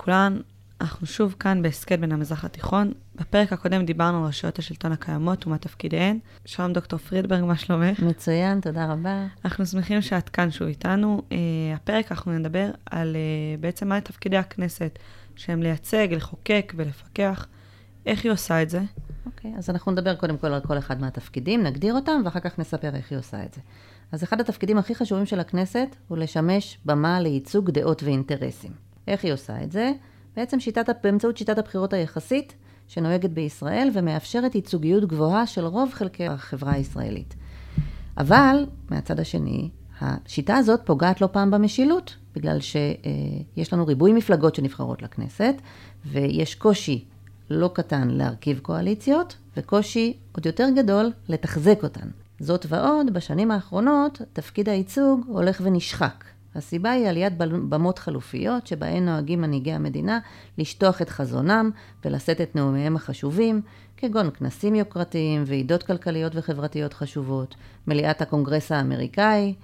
לכולן, אנחנו שוב כאן בהסכת בין המזרח לתיכון. בפרק הקודם דיברנו על רשויות השלטון הקיימות ומה תפקידיהן. שלום דוקטור פרידברג, מה שלומך? מצוין, תודה רבה. אנחנו שמחים שאת כאן שוב איתנו. Uh, הפרק אנחנו נדבר על uh, בעצם מה תפקידי הכנסת, שהם לייצג, לחוקק ולפקח. איך היא עושה את זה? אוקיי, okay, אז אנחנו נדבר קודם כל על כל אחד מהתפקידים, נגדיר אותם, ואחר כך נספר איך היא עושה את זה. אז אחד התפקידים הכי חשובים של הכנסת הוא לשמש במה לייצוג דעות ואינטרסים. איך היא עושה את זה? בעצם שיטת, באמצעות שיטת הבחירות היחסית שנוהגת בישראל ומאפשרת ייצוגיות גבוהה של רוב חלקי החברה הישראלית. אבל, מהצד השני, השיטה הזאת פוגעת לא פעם במשילות, בגלל שיש לנו ריבוי מפלגות שנבחרות לכנסת, ויש קושי לא קטן להרכיב קואליציות, וקושי עוד יותר גדול לתחזק אותן. זאת ועוד, בשנים האחרונות תפקיד הייצוג הולך ונשחק. הסיבה היא עליית במות חלופיות, שבהן נוהגים מנהיגי המדינה לשטוח את חזונם ולשאת את נאומיהם החשובים, כגון כנסים יוקרתיים, ועידות כלכליות וחברתיות חשובות, מליאת הקונגרס האמריקאי,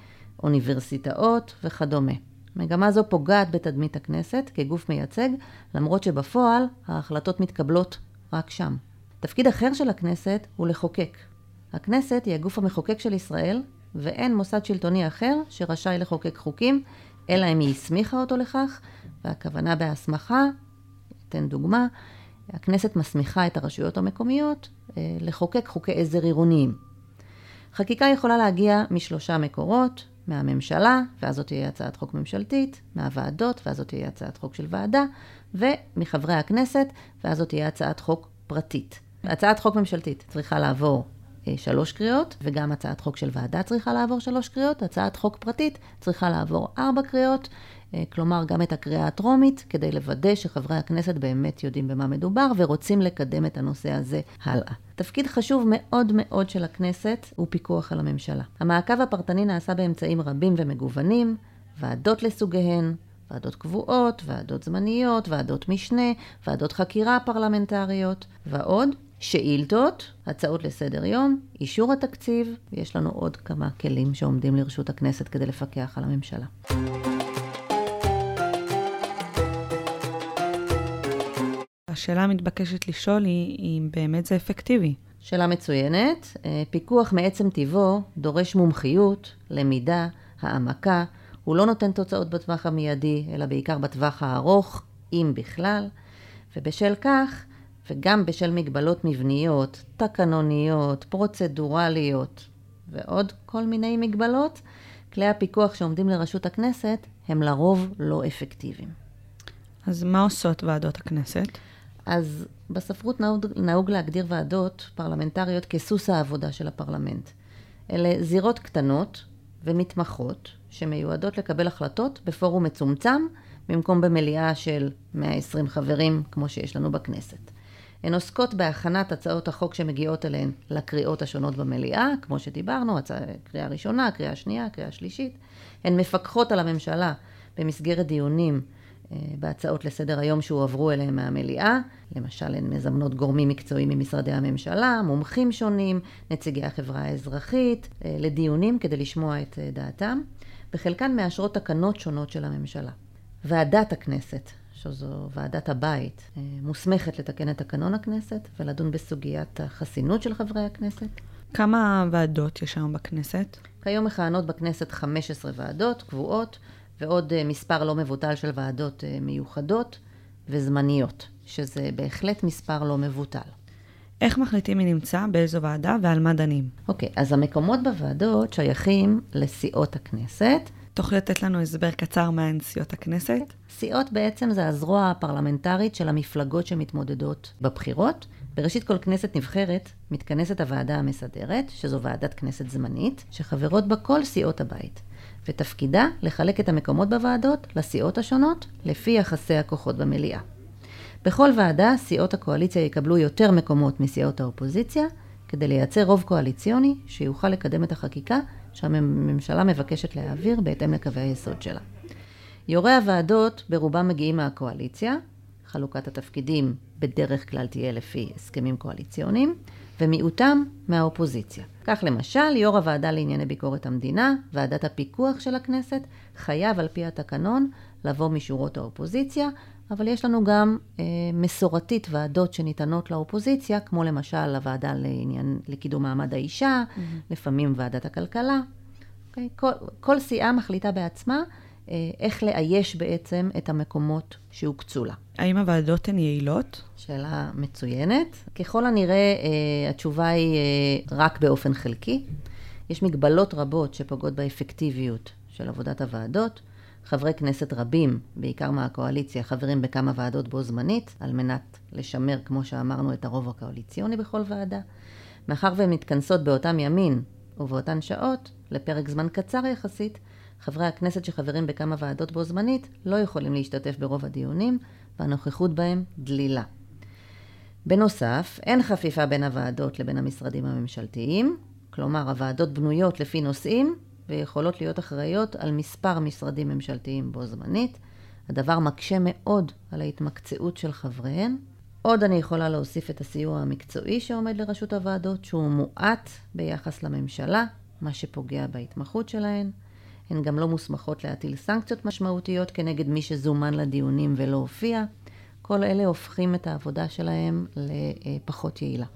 אוניברסיטאות וכדומה. מגמה זו פוגעת בתדמית הכנסת כגוף מייצג, למרות שבפועל ההחלטות מתקבלות רק שם. תפקיד אחר של הכנסת הוא לחוקק. הכנסת היא הגוף המחוקק של ישראל, ואין מוסד שלטוני אחר שרשאי לחוקק חוקים, אלא אם היא הסמיכה אותו לכך, והכוונה בהסמכה, אתן דוגמה, הכנסת מסמיכה את הרשויות המקומיות אה, לחוקק חוקי עזר עירוניים. חקיקה יכולה להגיע משלושה מקורות, מהממשלה, ואז זאת תהיה הצעת חוק ממשלתית, מהוועדות, ואז זאת תהיה הצעת חוק של ועדה, ומחברי הכנסת, ואז זאת תהיה הצעת חוק פרטית. הצעת חוק ממשלתית צריכה לעבור שלוש קריאות, וגם הצעת חוק של ועדה צריכה לעבור שלוש קריאות, הצעת חוק פרטית צריכה לעבור ארבע קריאות, אה, כלומר גם את הקריאה הטרומית, כדי לוודא שחברי הכנסת באמת יודעים במה מדובר ורוצים לקדם את הנושא הזה הלאה. תפקיד חשוב מאוד מאוד של הכנסת הוא פיקוח על הממשלה. המעקב הפרטני נעשה באמצעים רבים ומגוונים, ועדות לסוגיהן, ועדות קבועות, ועדות זמניות, ועדות משנה, ועדות חקירה פרלמנטריות ועוד. שאילתות, הצעות לסדר יום, אישור התקציב, ויש לנו עוד כמה כלים שעומדים לרשות הכנסת כדי לפקח על הממשלה. השאלה המתבקשת לשאול היא אם באמת זה אפקטיבי. שאלה מצוינת. אה, פיקוח מעצם טיבו דורש מומחיות, למידה, העמקה. הוא לא נותן תוצאות בטווח המיידי, אלא בעיקר בטווח הארוך, אם בכלל. ובשל כך, וגם בשל מגבלות מבניות, תקנוניות, פרוצדורליות ועוד כל מיני מגבלות, כלי הפיקוח שעומדים לרשות הכנסת הם לרוב לא אפקטיביים. אז מה עושות ועדות הכנסת? אז בספרות נהוג, נהוג להגדיר ועדות פרלמנטריות כסוס העבודה של הפרלמנט. אלה זירות קטנות ומתמחות שמיועדות לקבל החלטות בפורום מצומצם במקום במליאה של 120 חברים כמו שיש לנו בכנסת. הן עוסקות בהכנת הצעות החוק שמגיעות אליהן לקריאות השונות במליאה, כמו שדיברנו, הצע... קריאה ראשונה, קריאה שנייה, קריאה שלישית. הן מפקחות על הממשלה במסגרת דיונים אה, בהצעות לסדר היום שהועברו אליהם מהמליאה. למשל, הן מזמנות גורמים מקצועיים ממשרדי הממשלה, מומחים שונים, נציגי החברה האזרחית, אה, לדיונים כדי לשמוע את אה, דעתם. בחלקן מאשרות תקנות שונות של הממשלה. ועדת הכנסת, שזו ועדת הבית, אה, מוסמכת לתקן את תקנון הכנסת ולדון בסוגיית החסינות של חברי הכנסת. כמה ועדות יש היום בכנסת? כיום מכהנות בכנסת 15 ועדות קבועות, ועוד אה, מספר לא מבוטל של ועדות אה, מיוחדות וזמניות, שזה בהחלט מספר לא מבוטל. איך מחליטים מי נמצא, באיזו ועדה ועל מה דנים? אוקיי, אז המקומות בוועדות שייכים לסיעות הכנסת, תוכלי לתת לנו הסבר קצר מהן סיעות הכנסת? סיעות בעצם זה הזרוע הפרלמנטרית של המפלגות שמתמודדות בבחירות. בראשית כל כנסת נבחרת מתכנסת הוועדה המסדרת, שזו ועדת כנסת זמנית, שחברות בה כל סיעות הבית. ותפקידה לחלק את המקומות בוועדות לסיעות השונות, לפי יחסי הכוחות במליאה. בכל ועדה, סיעות הקואליציה יקבלו יותר מקומות מסיעות האופוזיציה, כדי לייצר רוב קואליציוני שיוכל לקדם את החקיקה שהממשלה מבקשת להעביר בהתאם לקווי היסוד שלה. יו"רי הוועדות ברובם מגיעים מהקואליציה, חלוקת התפקידים בדרך כלל תהיה לפי הסכמים קואליציוניים, ומיעוטם מהאופוזיציה. כך למשל, יו"ר הוועדה לענייני ביקורת המדינה, ועדת הפיקוח של הכנסת, חייב על פי התקנון לבוא משורות האופוזיציה, אבל יש לנו גם אה, מסורתית ועדות שניתנות לאופוזיציה, כמו למשל הוועדה לעניין, לקידום מעמד האישה, mm-hmm. לפעמים ועדת הכלכלה. Okay? אוקיי? כל, כל סיעה מחליטה בעצמה אה, איך לאייש בעצם את המקומות שהוקצו לה. האם הוועדות הן יעילות? שאלה מצוינת. ככל הנראה, אה, התשובה היא אה, רק באופן חלקי. יש מגבלות רבות שפוגעות באפקטיביות של עבודת הוועדות. חברי כנסת רבים, בעיקר מהקואליציה, חברים בכמה ועדות בו זמנית, על מנת לשמר, כמו שאמרנו, את הרוב הקואליציוני בכל ועדה. מאחר והן מתכנסות באותם ימין ובאותן שעות, לפרק זמן קצר יחסית, חברי הכנסת שחברים בכמה ועדות בו זמנית לא יכולים להשתתף ברוב הדיונים, והנוכחות בהם דלילה. בנוסף, אין חפיפה בין הוועדות לבין המשרדים הממשלתיים, כלומר הוועדות בנויות לפי נושאים ויכולות להיות אחראיות על מספר משרדים ממשלתיים בו זמנית. הדבר מקשה מאוד על ההתמקצעות של חבריהן. עוד אני יכולה להוסיף את הסיוע המקצועי שעומד לרשות הוועדות, שהוא מועט ביחס לממשלה, מה שפוגע בהתמחות שלהן. הן גם לא מוסמכות להטיל סנקציות משמעותיות כנגד מי שזומן לדיונים ולא הופיע. כל אלה הופכים את העבודה שלהם לפחות יעילה.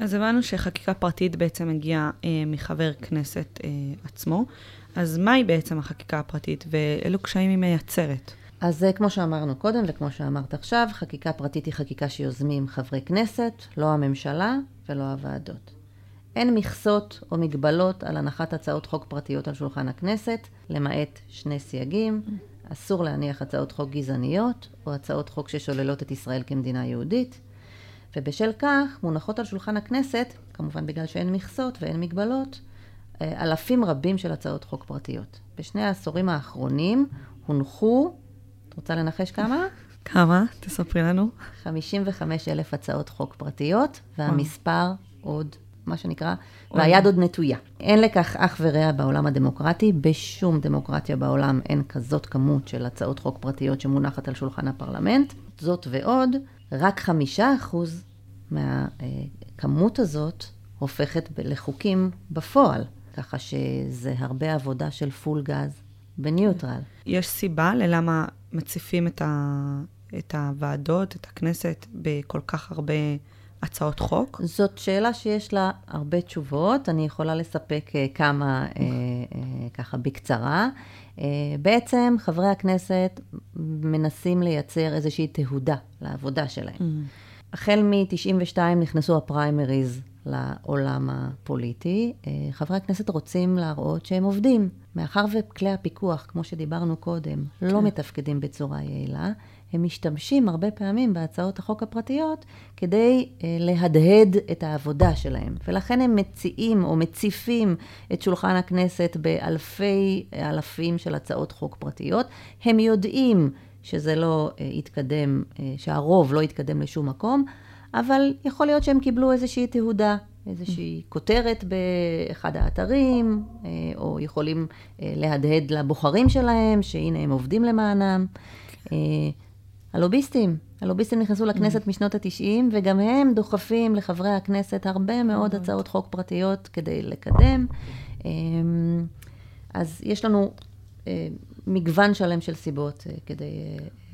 אז הבנו שחקיקה פרטית בעצם מגיעה אה, מחבר כנסת אה, עצמו. אז מהי בעצם החקיקה הפרטית ואילו קשיים היא מייצרת? אז אה, כמו שאמרנו קודם וכמו שאמרת עכשיו, חקיקה פרטית היא חקיקה שיוזמים חברי כנסת, לא הממשלה ולא הוועדות. אין מכסות או מגבלות על הנחת הצעות חוק פרטיות על שולחן הכנסת, למעט שני סייגים. אסור להניח הצעות חוק גזעניות או הצעות חוק ששוללות את ישראל כמדינה יהודית. ובשל כך מונחות על שולחן הכנסת, כמובן בגלל שאין מכסות ואין מגבלות, אה, אלפים רבים של הצעות חוק פרטיות. בשני העשורים האחרונים הונחו, את רוצה לנחש כמה? כמה? תספרי לנו. 55 אלף הצעות חוק פרטיות, והמספר עוד, מה שנקרא, והיד עוד נטויה. אין לכך אח ורע בעולם הדמוקרטי, בשום דמוקרטיה בעולם אין כזאת כמות של הצעות חוק פרטיות שמונחת על שולחן הפרלמנט. זאת ועוד, רק חמישה אחוז מהכמות הזאת הופכת לחוקים בפועל, ככה שזה הרבה עבודה של פול גז בניוטרל. יש סיבה ללמה מציפים את, ה... את הוועדות, את הכנסת, בכל כך הרבה הצעות חוק? זאת שאלה שיש לה הרבה תשובות, אני יכולה לספק אה, כמה אה, אה, ככה בקצרה. בעצם חברי הכנסת מנסים לייצר איזושהי תהודה לעבודה שלהם. Mm. החל מ-92 נכנסו הפריימריז לעולם הפוליטי. חברי הכנסת רוצים להראות שהם עובדים. מאחר וכלי הפיקוח, כמו שדיברנו קודם, לא כן. לא מתפקדים בצורה יעילה, הם משתמשים הרבה פעמים בהצעות החוק הפרטיות כדי אה, להדהד את העבודה שלהם. ולכן הם מציעים או מציפים את שולחן הכנסת באלפי אלפים של הצעות חוק פרטיות. הם יודעים שזה לא אה, יתקדם, אה, שהרוב לא יתקדם לשום מקום, אבל יכול להיות שהם קיבלו איזושהי תהודה, איזושהי כותרת באחד האתרים, או יכולים להדהד לבוחרים שלהם, שהנה הם עובדים למענם. הלוביסטים, הלוביסטים נכנסו לכנסת mm. משנות ה-90, וגם הם דוחפים לחברי הכנסת הרבה מאוד הצעות חוק פרטיות כדי לקדם. אמ, אז יש לנו אה, מגוון שלם של סיבות אה, כדי...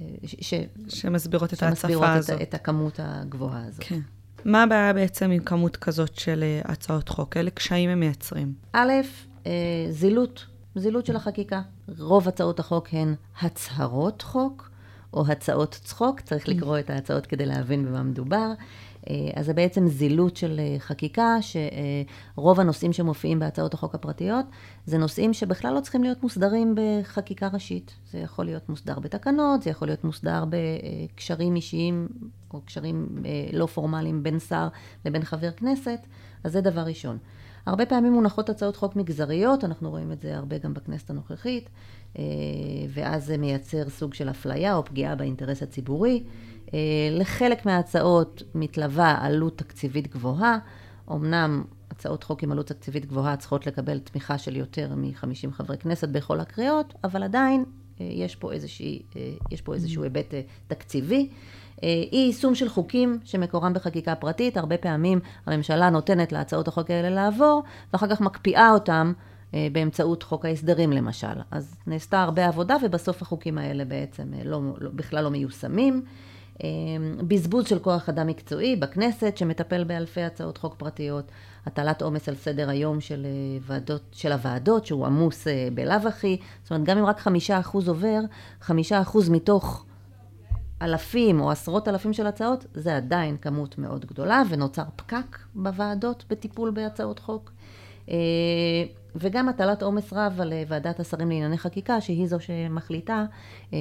אה, ש, שמסבירות את ההצפה הזאת. שמסבירות את הכמות הגבוהה הזאת. כן. מה הבעיה בעצם עם כמות כזאת של הצעות חוק? אילו קשיים הם מייצרים? א', זילות, זילות של החקיקה. רוב הצעות החוק הן הצהרות חוק. או הצעות צחוק, צריך mm. לקרוא את ההצעות כדי להבין במה מדובר. אה, אז זה בעצם זילות של אה, חקיקה, שרוב הנושאים שמופיעים בהצעות החוק הפרטיות, זה נושאים שבכלל לא צריכים להיות מוסדרים בחקיקה ראשית. זה יכול להיות מוסדר בתקנות, זה יכול להיות מוסדר בקשרים אישיים, או קשרים אה, לא פורמליים בין שר לבין חבר כנסת, אז זה דבר ראשון. הרבה פעמים מונחות הצעות חוק מגזריות, אנחנו רואים את זה הרבה גם בכנסת הנוכחית, אה, ואז זה מייצר סוג של אפליה או פגיעה באינטרס הציבורי. אה, לחלק מההצעות מתלווה עלות תקציבית גבוהה. אמנם הצעות חוק עם עלות תקציבית גבוהה צריכות לקבל תמיכה של יותר מ-50 חברי כנסת בכל הקריאות, אבל עדיין יש פה, איזושהי, יש פה איזשהו היבט תקציבי. אי יישום של חוקים שמקורם בחקיקה פרטית, הרבה פעמים הממשלה נותנת להצעות החוק האלה לעבור, ואחר כך מקפיאה אותם אה, באמצעות חוק ההסדרים למשל. אז נעשתה הרבה עבודה ובסוף החוקים האלה בעצם אה, לא, לא, בכלל לא מיושמים. אה, בזבוז של כוח אדם מקצועי בכנסת שמטפל באלפי הצעות חוק פרטיות, הטלת עומס על סדר היום של, ועדות, של הוועדות שהוא עמוס בלאו הכי, זאת אומרת גם אם רק חמישה אחוז עובר, חמישה אחוז מתוך אלפים או עשרות אלפים של הצעות, זה עדיין כמות מאוד גדולה ונוצר פקק בוועדות בטיפול בהצעות חוק. וגם הטלת עומס רב על אה, ועדת השרים לענייני חקיקה, שהיא זו שמחליטה אה,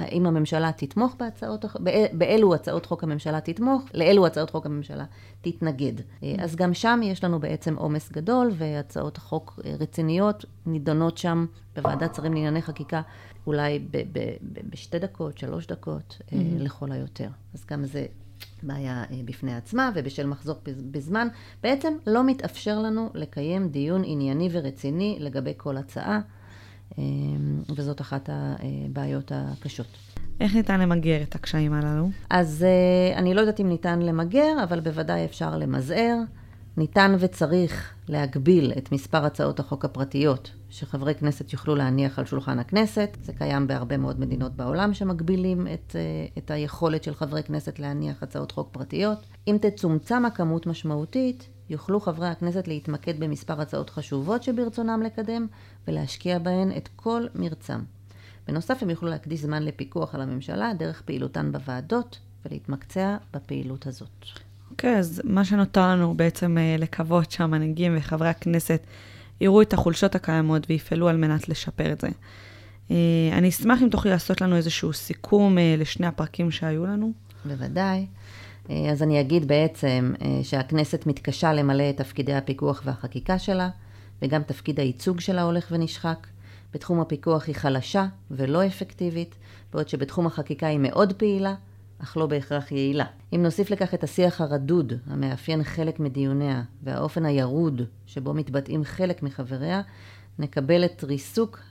האם הממשלה תתמוך בהצעות, באילו הצעות חוק הממשלה תתמוך, לאילו הצעות חוק הממשלה תתנגד. אה, אז גם שם יש לנו בעצם עומס גדול, והצעות חוק רציניות נידונות שם בוועדת שרים לענייני חקיקה, אולי ב- ב- ב- בשתי דקות, שלוש דקות, mm-hmm. לכל היותר. אז גם זה בעיה אה, בפני עצמה, ובשל מחזור בזמן, בעצם לא מתאפשר לנו לקיים דיון ענייני ורציני לגבי כל הצעה, אה, וזאת אחת הבעיות הקשות. איך ניתן למגר את הקשיים הללו? אז אה, אני לא יודעת אם ניתן למגר, אבל בוודאי אפשר למזער. ניתן וצריך להגביל את מספר הצעות החוק הפרטיות שחברי כנסת יוכלו להניח על שולחן הכנסת. זה קיים בהרבה מאוד מדינות בעולם שמגבילים את, אה, את היכולת של חברי כנסת להניח הצעות חוק פרטיות. אם תצומצם הכמות משמעותית, יוכלו חברי הכנסת להתמקד במספר הצעות חשובות שברצונם לקדם ולהשקיע בהן את כל מרצם. בנוסף, הם יוכלו להקדיש זמן לפיקוח על הממשלה דרך פעילותן בוועדות ולהתמקצע בפעילות הזאת. אוקיי, okay, אז מה שנותר לנו בעצם אה, לקוות שהמנהיגים וחברי הכנסת יראו את החולשות הקיימות ויפעלו על מנת לשפר את זה. אה, אני אשמח אם תוכלי לעשות לנו איזשהו סיכום אה, לשני הפרקים שהיו לנו. בוודאי. אז אני אגיד בעצם שהכנסת מתקשה למלא את תפקידי הפיקוח והחקיקה שלה, וגם תפקיד הייצוג שלה הולך ונשחק. בתחום הפיקוח היא חלשה ולא אפקטיבית, בעוד שבתחום החקיקה היא מאוד פעילה, אך לא בהכרח יעילה. אם נוסיף לכך את השיח הרדוד, המאפיין חלק מדיוניה, והאופן הירוד שבו מתבטאים חלק מחבריה, נקבל את ריסוק אה,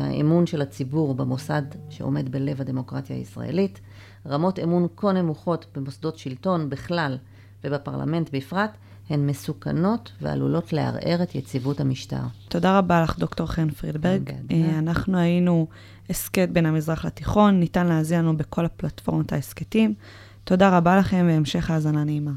האמון של הציבור במוסד שעומד בלב הדמוקרטיה הישראלית. רמות אמון כה נמוכות במוסדות שלטון בכלל ובפרלמנט בפרט, הן מסוכנות ועלולות לערער את יציבות המשטר. תודה רבה לך, דוקטור חן פרידברג. אה, אנחנו היינו הסכת בין המזרח לתיכון, ניתן להזין לנו בכל הפלטפורמות ההסכתים. תודה רבה לכם והמשך האזנה נעימה.